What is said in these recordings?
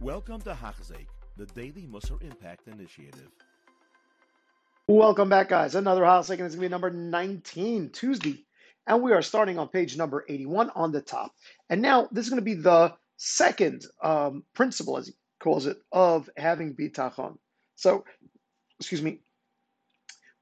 Welcome to Hachzeik, the Daily Musar Impact Initiative. Welcome back, guys. Another house and it's going to be number 19, Tuesday. And we are starting on page number 81 on the top. And now this is going to be the second um, principle, as he calls it, of having bitachon. So, excuse me,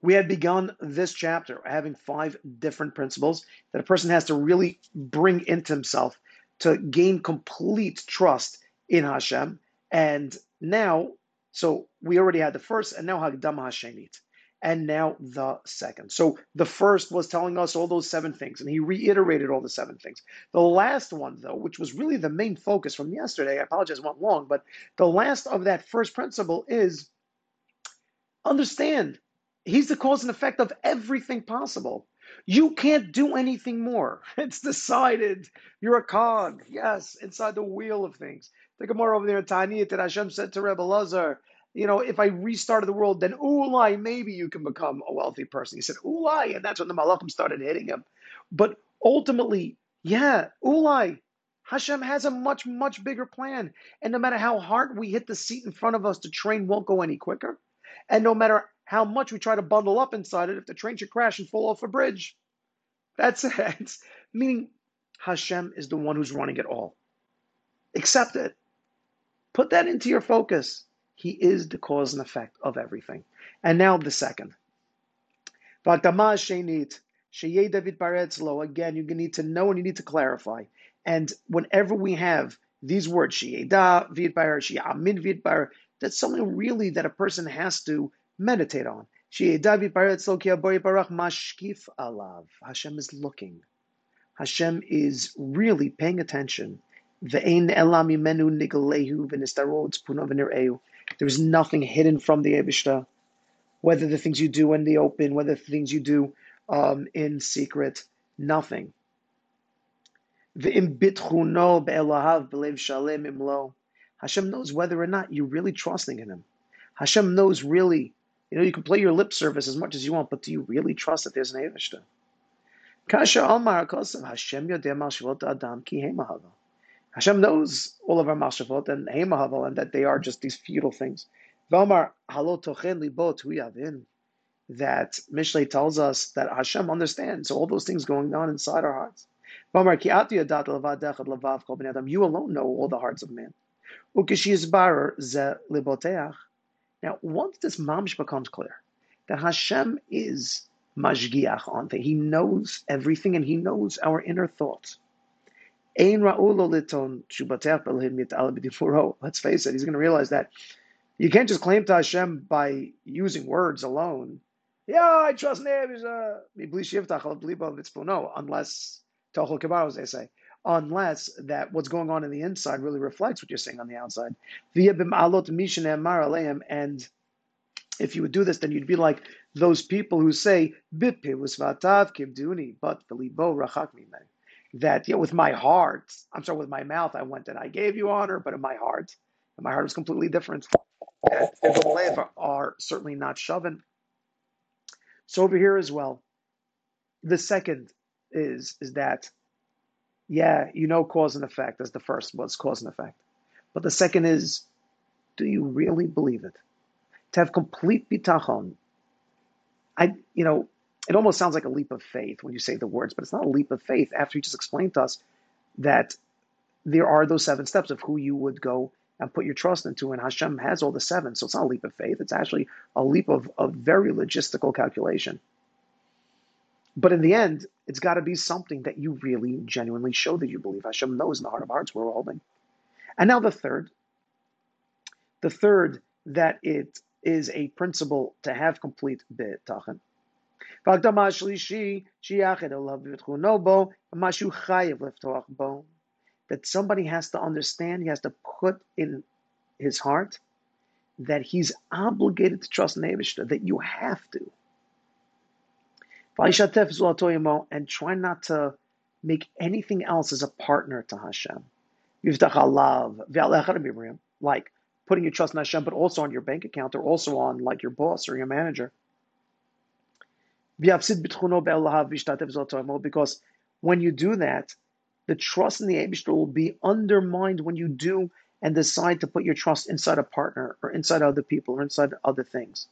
we had begun this chapter having five different principles that a person has to really bring into himself to gain complete trust in Hashem. And now, so we already had the first, and now Hagdama Hashemit and now the second. So the first was telling us all those seven things, and he reiterated all the seven things. The last one, though, which was really the main focus from yesterday, I apologize, went long, but the last of that first principle is understand he's the cause and effect of everything possible. You can't do anything more. It's decided. You're a cog, yes, inside the wheel of things. The Gemara over there in Tanya that Hashem said to Rebbe Lazar, you know, if I restarted the world, then ulai, maybe you can become a wealthy person. He said ulai, and that's when the malachim started hitting him. But ultimately, yeah, ulai, Hashem has a much, much bigger plan. And no matter how hard we hit the seat in front of us, the train won't go any quicker. And no matter how much we try to bundle up inside it, if the train should crash and fall off a bridge, that's it. Meaning Hashem is the one who's running it all. Accept it. Put that into your focus. He is the cause and effect of everything. And now the second. Again, you need to know and you need to clarify. And whenever we have these words, that's something really that a person has to meditate on. Hashem is looking. Hashem is really paying attention. There is nothing hidden from the Ebishta, whether the things you do in the open, whether the things you do um, in secret, nothing. Hashem knows whether or not you're really trusting in Him. Hashem knows really, you know, you can play your lip service as much as you want, but do you really trust that there's an Evishta? Kasha Almar Hashem Adam Hashem knows all of our mashafot and hemahavel and that they are just these futile things. That Mishlei tells us that Hashem understands all those things going on inside our hearts. You alone know all the hearts of man. Now, once this mamish becomes clear that Hashem is mashgiach on things, He knows everything and He knows our inner thoughts. Let's face it, he's going to realize that you can't just claim to Hashem by using words alone. Yeah, I trust. No, unless tocho k'baro, as they say, unless that what's going on in the inside really reflects what you're saying on the outside. And if you would do this, then you'd be like those people who say, but that you know, with my heart, I'm sorry, with my mouth, I went and I gave you honor, but in my heart, and my heart was completely different. The are certainly not shoving. So over here as well, the second is is that, yeah, you know cause and effect, as the first was cause and effect. But the second is, do you really believe it? To have complete bitachon. I, you know, it almost sounds like a leap of faith when you say the words, but it's not a leap of faith after you just explained to us that there are those seven steps of who you would go and put your trust into, and Hashem has all the seven. So it's not a leap of faith, it's actually a leap of, of very logistical calculation. But in the end, it's got to be something that you really genuinely show that you believe. Hashem knows in the heart of hearts we're holding. And now the third. The third, that it is a principle to have complete bitachon. והקדמה השלישי, שיחד אליו בתכונו בו, משהו חייב לפתוח בו. That somebody has to understand, he has to put in his heart that he's obligated to trust Nevishta, that you have to. And try not to make anything else as a partner to Hashem. Like putting your trust in Hashem, but also on your bank account, or also on like your boss or your manager. Because when you do that, the trust in the Abishter will be undermined when you do and decide to put your trust inside a partner or inside other people or inside other things.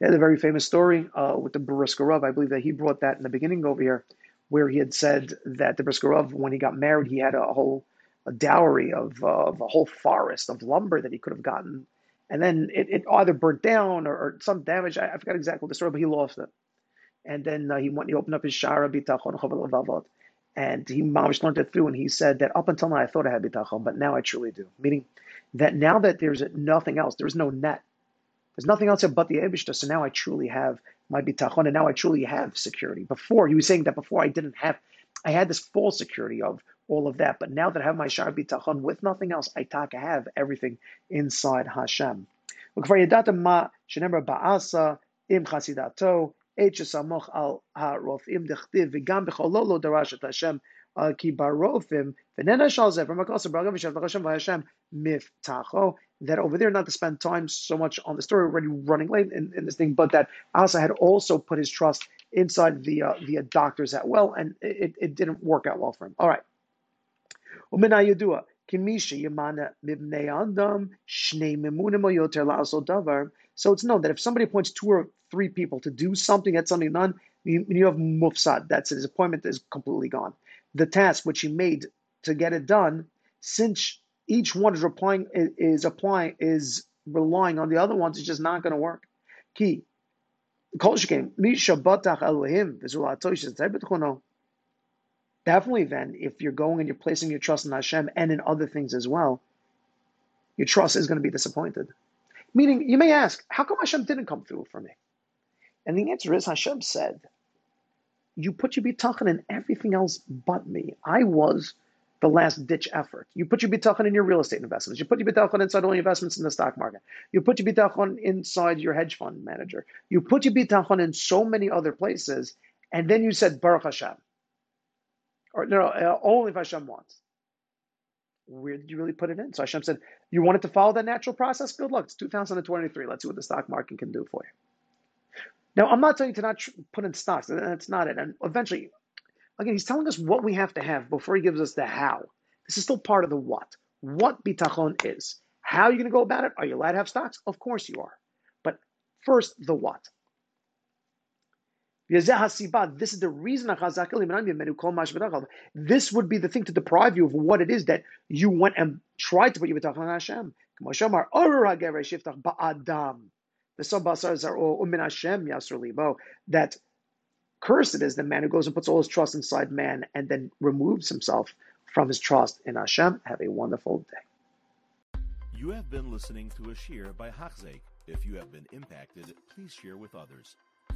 Had a very famous story uh, with the Brisker Rav. I believe that he brought that in the beginning over here, where he had said that the Brisker Rav, when he got married, he had a whole a dowry of, uh, of a whole forest of lumber that he could have gotten. And then it, it either burnt down or, or some damage. I, I, forgot exactly what the story, but he lost it. And then uh, he went, he opened up his Sha'ar Habitachon and he mamish learned it through, and he said that up until now I thought I had bitachon, but now I truly do. Meaning that now that there's nothing else, there's no net, there's nothing else but the Ebishter. So now I truly have my bitachon, and now I truly have security. Before he was saying that before I didn't have, I had this false security of all of that, but now that I have my shar bitachon with nothing else, I taka have everything inside Hashem. ma ba'asa im chasidato al harofim dechtiv v'gam b'chololo darashat Hashem ki barofim v'nena shalzeh from akosa bragav v'shav Hashem v'Hashem miftacho that over there not to spend time so much on the story already running late in, this thing, but that Asa had also put his trust inside the uh, the doctors at well, and it, it didn't work out well for him. All right. So it's known that if somebody appoints two or three people to do something, get something done, you, you have mufsad. That's his appointment is completely gone. The task which he made to get it done, since each one is replying is applying is relying on the other ones, it's just not going to work. Key. Definitely, then, if you're going and you're placing your trust in Hashem and in other things as well, your trust is going to be disappointed. Meaning, you may ask, how come Hashem didn't come through for me? And the answer is Hashem said, You put your bitachon in everything else but me. I was the last ditch effort. You put your bitachon in your real estate investments. You put your bitachon inside all your investments in the stock market. You put your bitachon inside your hedge fund manager. You put your bitachon in so many other places. And then you said, Baruch Hashem. Or no, no uh, only if Hashem wants. Where did you really put it in? So Hashem said, You wanted to follow that natural process? Good luck. It's 2023. Let's see what the stock market can do for you. Now, I'm not telling you to not put in stocks. That's not it. And eventually, again, he's telling us what we have to have before he gives us the how. This is still part of the what. What bitachon is. How are you going to go about it? Are you allowed to have stocks? Of course you are. But first, the what. This is the reason this would be the thing to deprive you of what it is that you went and tried to put your bitachon Hashem. That cursed is the man who goes and puts all his trust inside man and then removes himself from his trust in Hashem. Have a wonderful day. You have been listening to a shiur by Hachzeik. If you have been impacted, please share with others.